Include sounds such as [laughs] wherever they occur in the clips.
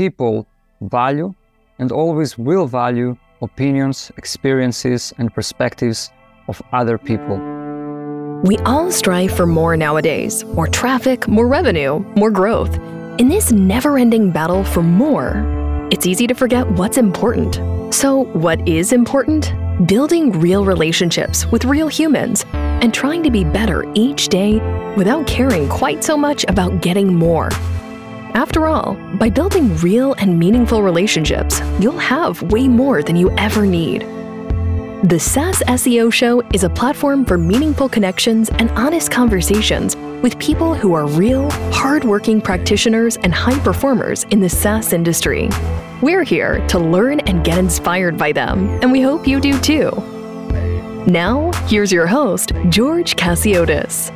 people value and always will value opinions, experiences, and perspectives of other people. We all strive for more nowadays more traffic, more revenue, more growth. In this never ending battle for more, it's easy to forget what's important. So, what is important? Building real relationships with real humans and trying to be better each day without caring quite so much about getting more. After all, by building real and meaningful relationships, you'll have way more than you ever need. The SaaS SEO Show is a platform for meaningful connections and honest conversations with people who are real, hardworking practitioners and high performers in the SaaS industry. We're here to learn and get inspired by them, and we hope you do too. Now, here's your host, George Chasiotis.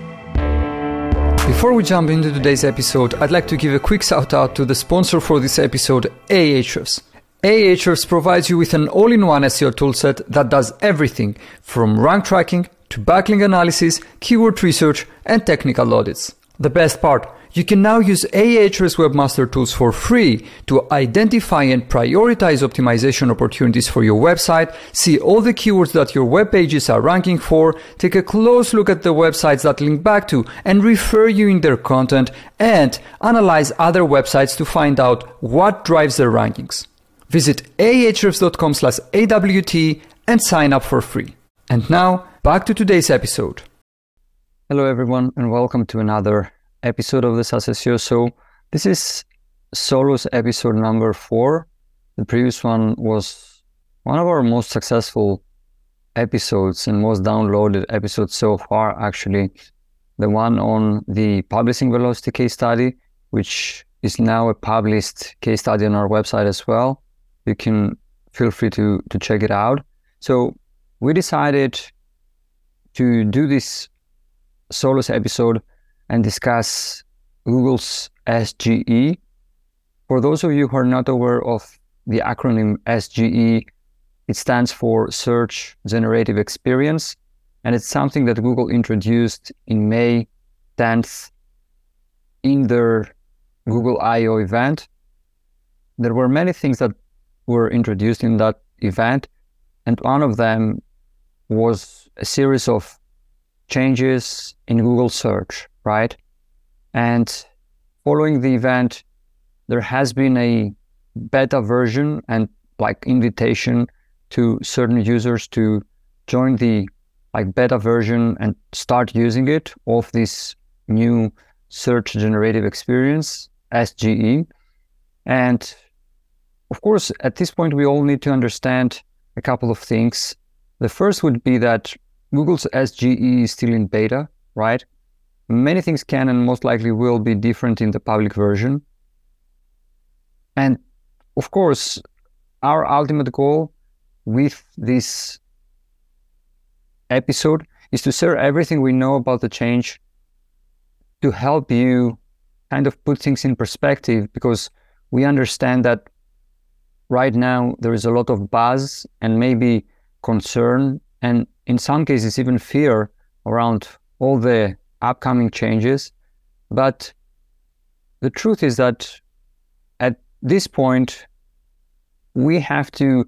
Before we jump into today's episode, I'd like to give a quick shout out to the sponsor for this episode, Ahrefs. Ahrefs provides you with an all-in-one SEO toolset that does everything from rank tracking to backlink analysis, keyword research, and technical audits. The best part, you can now use Ahrefs Webmaster Tools for free to identify and prioritize optimization opportunities for your website, see all the keywords that your web pages are ranking for, take a close look at the websites that link back to and refer you in their content, and analyze other websites to find out what drives their rankings. Visit ahrefs.com slash AWT and sign up for free. And now, back to today's episode. Hello, everyone, and welcome to another episode of the SaaS SEO. So, this is Solos episode number four. The previous one was one of our most successful episodes and most downloaded episodes so far, actually. The one on the publishing velocity case study, which is now a published case study on our website as well you can feel free to to check it out. So we decided to do this Solos episode and discuss Google's SGE. For those of you who are not aware of the acronym SGE, it stands for Search Generative Experience, and it's something that Google introduced in May 10th in their Google I/O event. There were many things that were introduced in that event. And one of them was a series of changes in Google search, right? And following the event, there has been a beta version and like invitation to certain users to join the like beta version and start using it of this new search generative experience SGE. And of course, at this point, we all need to understand a couple of things. The first would be that Google's SGE is still in beta, right? Many things can and most likely will be different in the public version. And of course, our ultimate goal with this episode is to share everything we know about the change to help you kind of put things in perspective because we understand that right now there is a lot of buzz and maybe concern and in some cases even fear around all the upcoming changes but the truth is that at this point we have to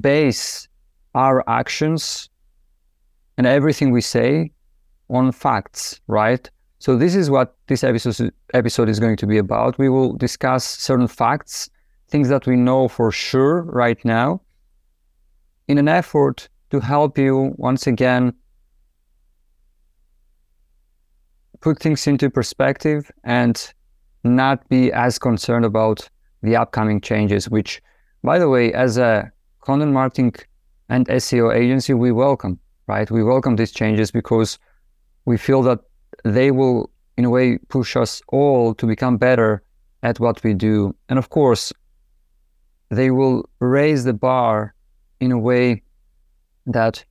base our actions and everything we say on facts right? So this is what this episode episode is going to be about. We will discuss certain facts things that we know for sure right now in an effort to help you once again put things into perspective and not be as concerned about the upcoming changes, which, by the way, as a content marketing and SEO agency, we welcome, right? We welcome these changes because we feel that they will, in a way, push us all to become better at what we do. And of course, they will raise the bar in a way that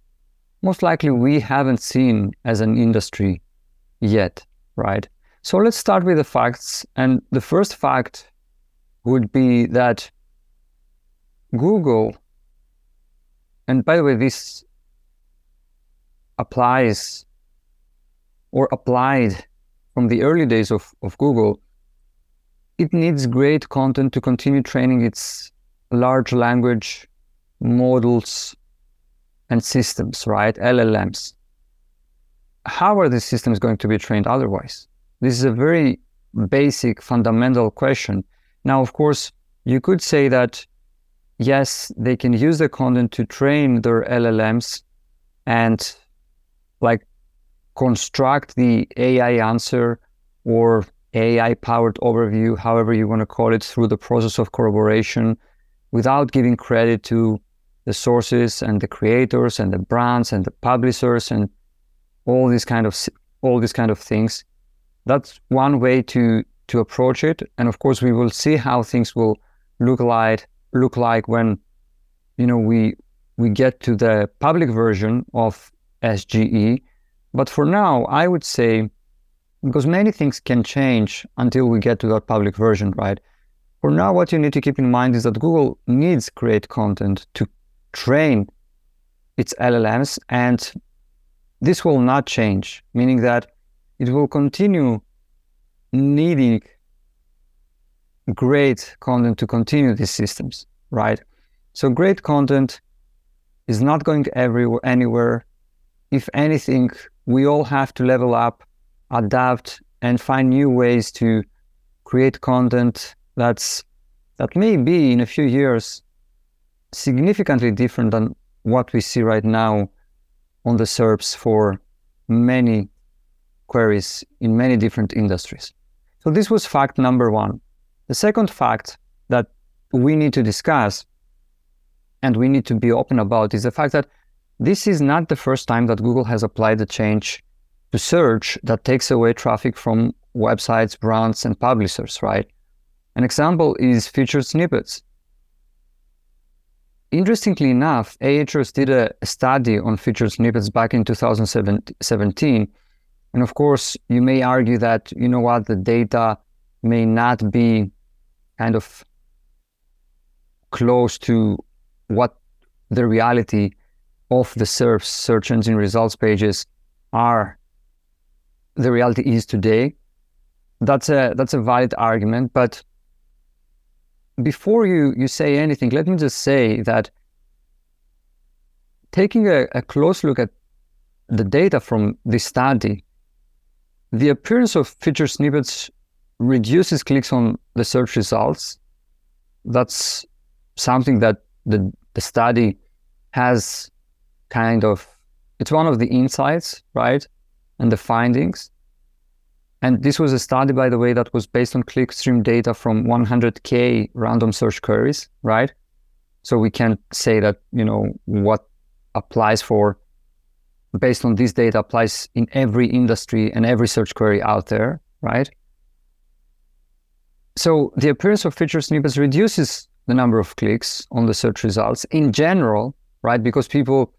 most likely we haven't seen as an industry yet, right? So let's start with the facts. And the first fact would be that Google, and by the way, this applies or applied from the early days of, of Google, it needs great content to continue training its large language models and systems, right? LLMs. How are these systems going to be trained otherwise? This is a very basic, fundamental question. Now, of course, you could say that yes, they can use the content to train their LLMs and like construct the AI answer or AI powered overview, however you want to call it, through the process of corroboration without giving credit to the sources and the creators and the brands and the publishers and all these kind of all these kind of things. That's one way to to approach it. And of course we will see how things will look like look like when you know we we get to the public version of SGE. But for now, I would say because many things can change until we get to that public version, right? For now, what you need to keep in mind is that Google needs great content to train its LLMs, and this will not change, meaning that it will continue needing great content to continue these systems, right? So great content is not going everywhere anywhere. If anything, we all have to level up, adapt, and find new ways to create content that's that may be in a few years significantly different than what we see right now on the SERPs for many queries in many different industries. So this was fact number one. The second fact that we need to discuss and we need to be open about is the fact that this is not the first time that Google has applied a change to search that takes away traffic from websites, brands, and publishers, right? An example is featured snippets. Interestingly enough, Ahrefs did a study on featured snippets back in 2017. And of course, you may argue that, you know what, the data may not be kind of close to what the reality of the SERPs, search engine results pages, are the reality is today. That's a that's a valid argument, but before you you say anything, let me just say that taking a, a close look at the data from this study, the appearance of feature snippets reduces clicks on the search results. That's something that the, the study has kind of, it's one of the insights, right? And the findings. And this was a study, by the way, that was based on clickstream data from 100K random search queries, right? So we can't say that, you know, what applies for, based on this data, applies in every industry and every search query out there, right? So the appearance of feature snippets reduces the number of clicks on the search results in general, right? Because people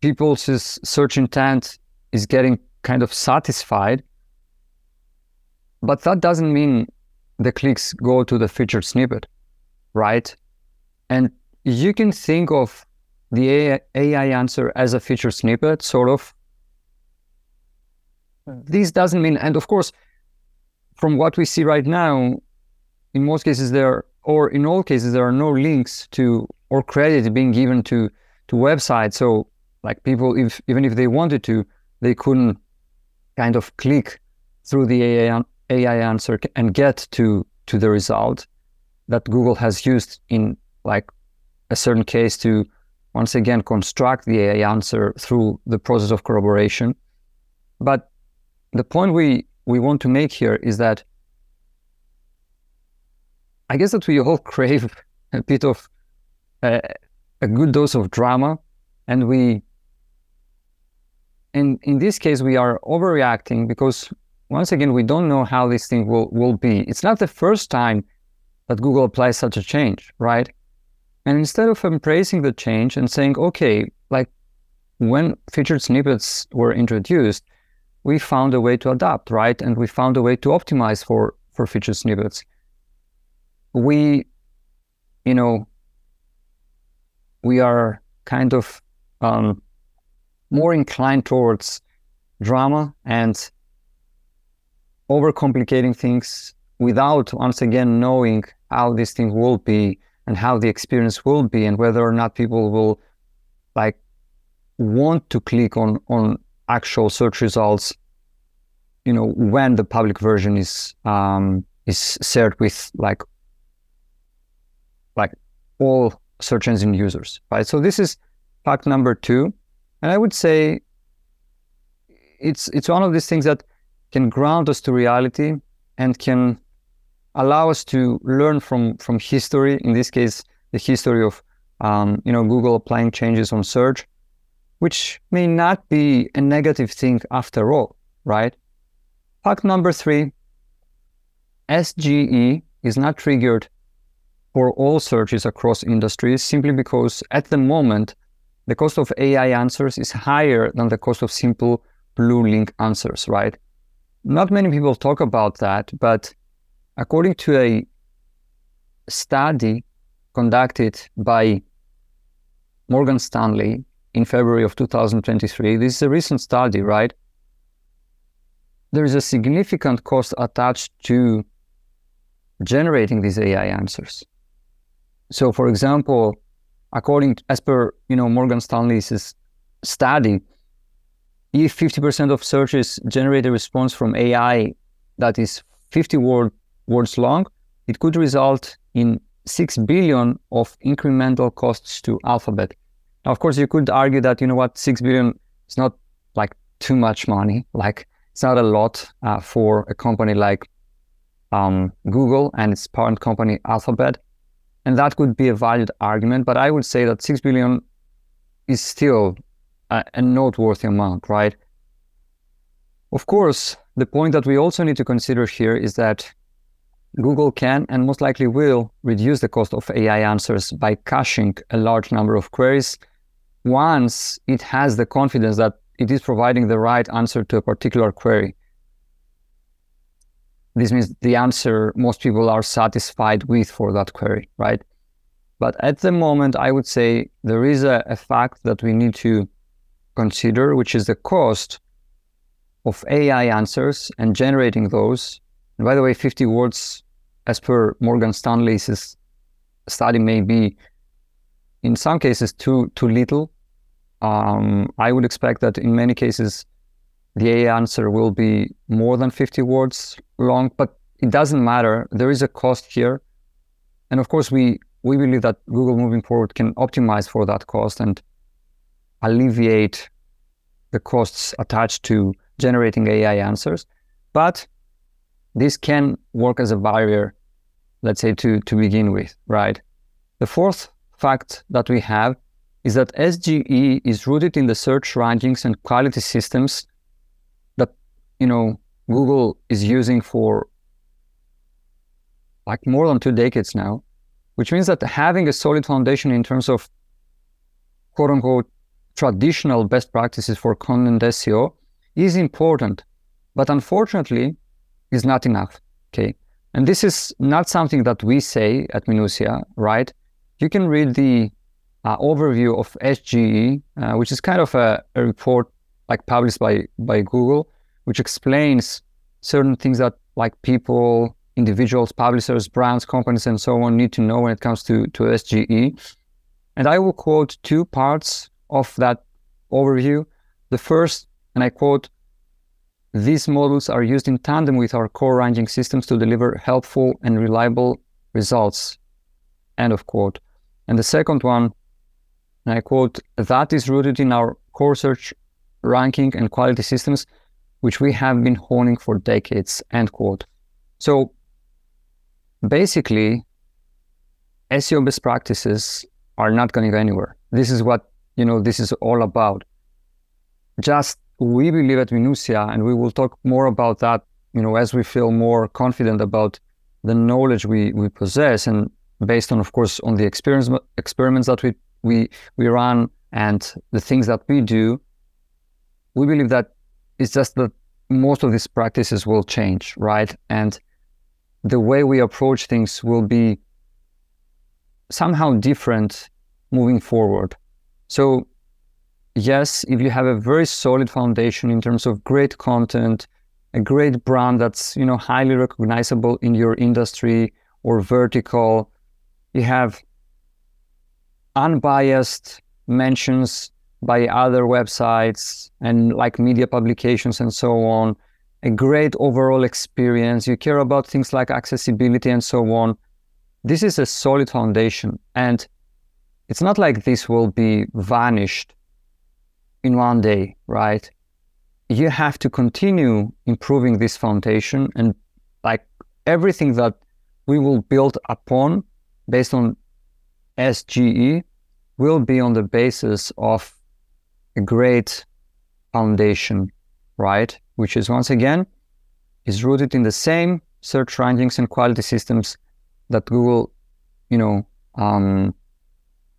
people's search intent is getting kind of satisfied. But that doesn't mean the clicks go to the featured snippet, right? And you can think of the AI, answer as a featured snippet, sort of. This doesn't mean, and of course, from what we see right now, in most cases there, or in all cases, there are no links to or credit being given to to websites. So like people, if even if they wanted to, they couldn't kind of click through the AI, AI answer and get to to the result that Google has used in like a certain case to once again construct the AI answer through the process of corroboration. But the point we we want to make here is that I guess that we all [laughs] crave a bit of a good dose of drama, and we, in in this case, we are overreacting because once again we don't know how this thing will will be. It's not the first time that Google applies such a change, right? And instead of embracing the change and saying, okay, like when featured snippets were introduced, we found a way to adapt, right? And we found a way to optimize for for featured snippets we, you know, we are kind of um, more inclined towards drama and overcomplicating things without once again knowing how this thing will be and how the experience will be and whether or not people will like want to click on on actual search results you know when the public version is um is shared with like like all search engine users right? So this is fact number two. And i would say it's it's one of these things that can ground us to reality and can allow us to learn from from history. In this case, the history of um, you know Google applying changes on search, which may not be a negative thing after all, right? Fact number three: SGE is not triggered for all searches across industries simply because at the moment the cost of AI answers is higher than the cost of simple blue link answers, right? Not many people talk about that, but according to a study conducted by Morgan Stanley in February of 2023, this is a recent study, right? There is a significant cost attached to generating these AI answers. So, for example, according as per you know Morgan Stanley's study, if 50% of searches generate a response from AI that is 50 word, words long, it could result in 6 billion of incremental costs to Alphabet. Now, of course, you could argue that, you know what, 6 billion is not like too much money. Like, it's not a lot uh, for a company like um, Google and its parent company, Alphabet. And that could be a valid argument. But I would say that 6 billion is still a, a noteworthy amount, right? Of course, the point that we also need to consider here is that Google can and most likely will reduce the cost of AI answers by caching a large number of queries once it has the confidence that it is providing the right answer to a particular query. This means the answer most people are satisfied with for that query, right? But at the moment, I would say there is a, a fact that we need to consider, which is the cost of AI answers and generating those. And by the way, 50 words, as per Morgan Stanley's study, may be in some cases too too little. Um, I would expect that in many cases the AI answer will be more than 50 words long, but it doesn't matter. There is a cost here, and of course we we believe that Google moving forward can optimize for that cost and alleviate the costs attached to generating AI answers. But this can work as a barrier, let's say, to, to begin with, right? The fourth fact that we have is that SGE is rooted in the search rankings and quality systems that, you know, Google is using for like more than two decades now, which means that having a solid foundation in terms of quote unquote traditional best practices for content SEO is important, but unfortunately is not enough. Okay. And this is not something that we say at Minuttia, right? You can read the uh, overview of SGE, uh, which is kind of a, a, report like published by, by Google, which explains certain things that like people, individuals, publishers, brands, companies, and so on need to know when it comes to, to SGE. And I will quote two parts of that overview. The first, and I quote, these models are used in tandem with our core ranking systems to deliver helpful and reliable results. End of quote. And the second one, and I quote, that is rooted in our core search ranking and quality systems, which we have been honing for decades. End quote. So basically, SEO best practices are not going anywhere. This is what you know this is all about. Just we believe at Minuttia, and we will talk more about that, you know, as we feel more confident about the knowledge we, we possess and based on, of course, on the experience, experiments that we, we, we run and the things that we do, we believe that it's just that most of these practices will change, right? And the way we approach things will be somehow different moving forward. So yes, if you have a very solid foundation in terms of great content a great brand that's you know highly recognizable in your industry or vertical. You have unbiased mentions by other websites and like media publications and so on. A great overall experience. You care about things like accessibility and so on. This is a solid foundation. And it's not like this will be vanished in one day, right? you have to continue improving this foundation and like everything that we will build upon based on SGE will be on the basis of a great foundation, right? Which is once again is rooted in the same search rankings and quality systems that Google, you know, um,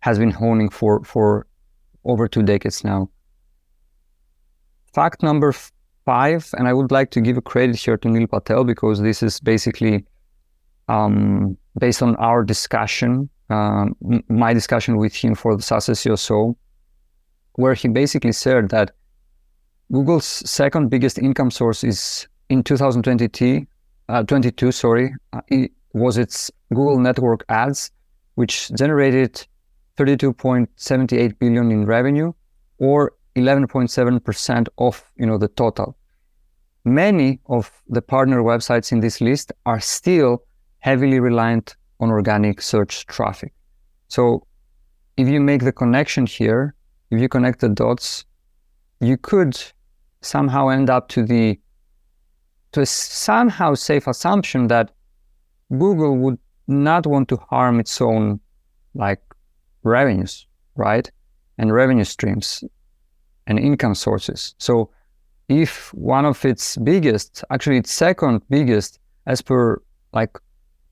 has been honing for for over two decades now. Fact number five, and I would like to give a credit here to Neil Patel because this is basically um, based on our discussion, um, my discussion with him for the SaaS So, where he basically said that Google's second biggest income source is in 2022, uh, 22, sorry, uh, it was its Google Network ads, which generated 32.78 billion in revenue, or 11.7% of you know the total. Many of the partner websites in this list are still heavily reliant on organic search traffic. So if you make the connection here, if you connect the dots, you could somehow end up to the to a somehow safe assumption that Google would not want to harm its own like revenues, right? And revenue streams and income sources. So if one of its biggest, actually its second biggest, as per like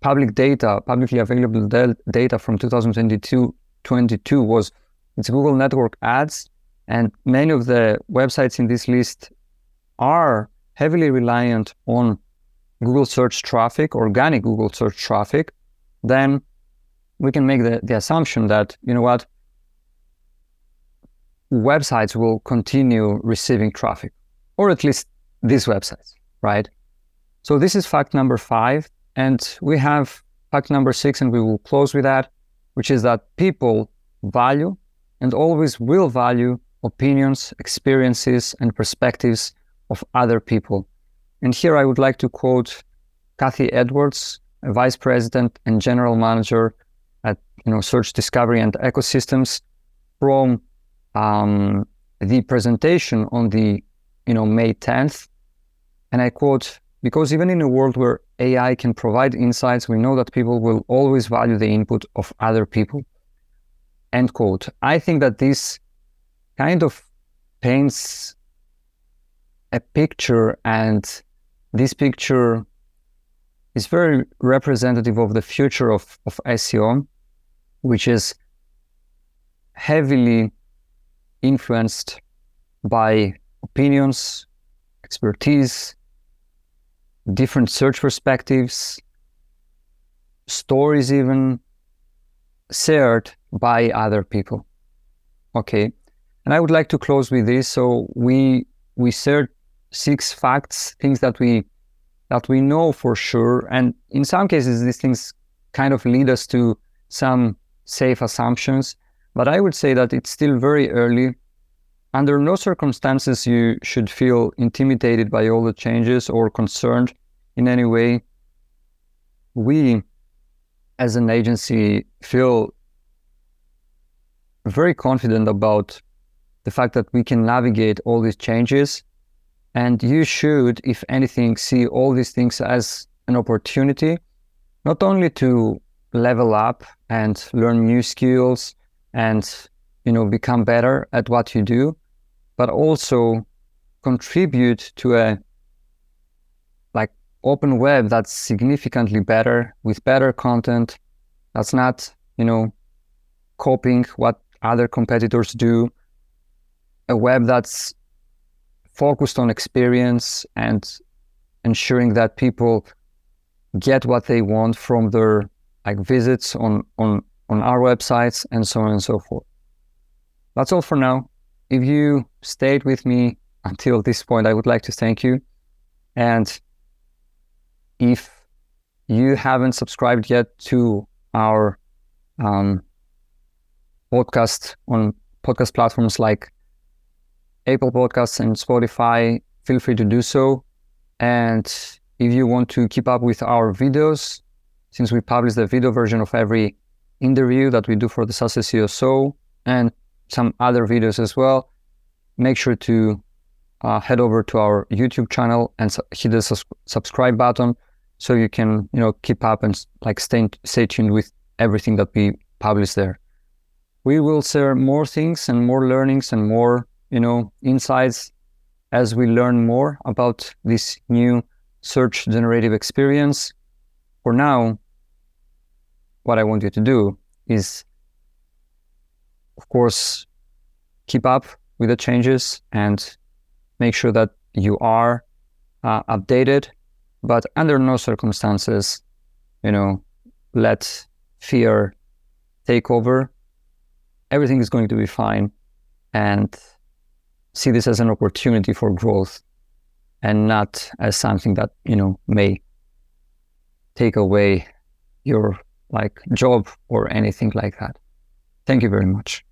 public data, publicly available data from 2022 22 was its Google network ads. And many of the websites in this list are heavily reliant on Google search traffic, organic Google search traffic, then we can make the, the assumption that, you know what, websites will continue receiving traffic, or at least these websites, right? So this is fact number five. And we have fact number six, and we will close with that, which is that people value and always will value opinions, experiences, and perspectives of other people. And here I would like to quote Cathy Edwards, a vice president and general manager at you know Search Discovery and Ecosystems from um, the presentation on the you know May 10th, and I quote: "Because even in a world where AI can provide insights, we know that people will always value the input of other people." End quote. I think that this kind of paints a picture, and this picture is very representative of the future of, of SEO, which is heavily influenced by opinions, expertise, different search perspectives, stories even shared by other people. Okay. And I would like to close with this. So we we shared six facts, things that we that we know for sure. And in some cases these things kind of lead us to some safe assumptions. But I would say that it's still very early. Under no circumstances you should feel intimidated by all the changes or concerned in any way. We, as an agency, feel very confident about the fact that we can navigate all these changes. And you should, if anything, see all these things as an opportunity, not only to level up and learn new skills and you know become better at what you do but also contribute to a like open web that's significantly better with better content that's not you know copying what other competitors do a web that's focused on experience and ensuring that people get what they want from their like visits on on on our websites and so on and so forth. That's all for now. If you stayed with me until this point, I would like to thank you. And if you haven't subscribed yet to our um, podcast on podcast platforms like Apple Podcasts and Spotify, feel free to do so. And if you want to keep up with our videos, since we publish the video version of every interview that we do for the SaaS SEO Show and some other videos as well, make sure to uh, head over to our YouTube channel and su- hit the sus- subscribe button so you can you know keep up and like stay stay tuned with everything that we publish there. We will share more things and more learnings and more you know insights as we learn more about this new search generative experience. For now, what I want you to do is, of course, keep up with the changes and make sure that you are uh, updated, but under no circumstances, you know, let fear take over. Everything is going to be fine and see this as an opportunity for growth and not as something that, you know, may take away your like job or anything like that. Thank you very much.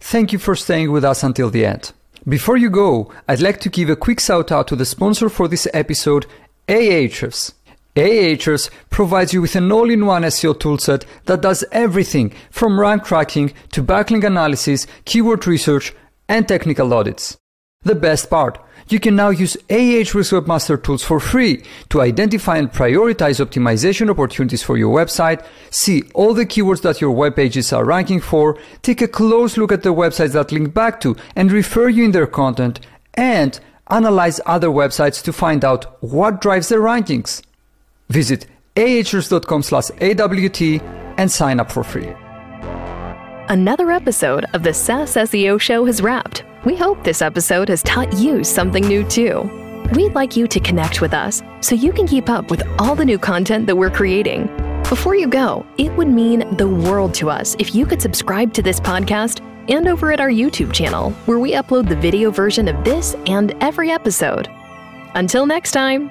Thank you for staying with us until the end. Before you go, I'd like to give a quick shout out to the sponsor for this episode, Ahrefs. Ahrefs provides you with an all-in-one SEO toolset that does everything from rank tracking to backlink analysis, keyword research, and technical audits. The best part, you can now use Ahrefs Webmaster Tools for free to identify and prioritize optimization opportunities for your website, see all the keywords that your web pages are ranking for, take a close look at the websites that link back to and refer you in their content, and analyze other websites to find out what drives their rankings. Visit ahrefs.com slash AWT and sign up for free. Another episode of the SaaS SEO Show has wrapped. We hope this episode has taught you something new too. We'd like you to connect with us so you can keep up with all the new content that we're creating. Before you go, it would mean the world to us if you could subscribe to this podcast and over at our YouTube channel, where we upload the video version of this and every episode. Until next time.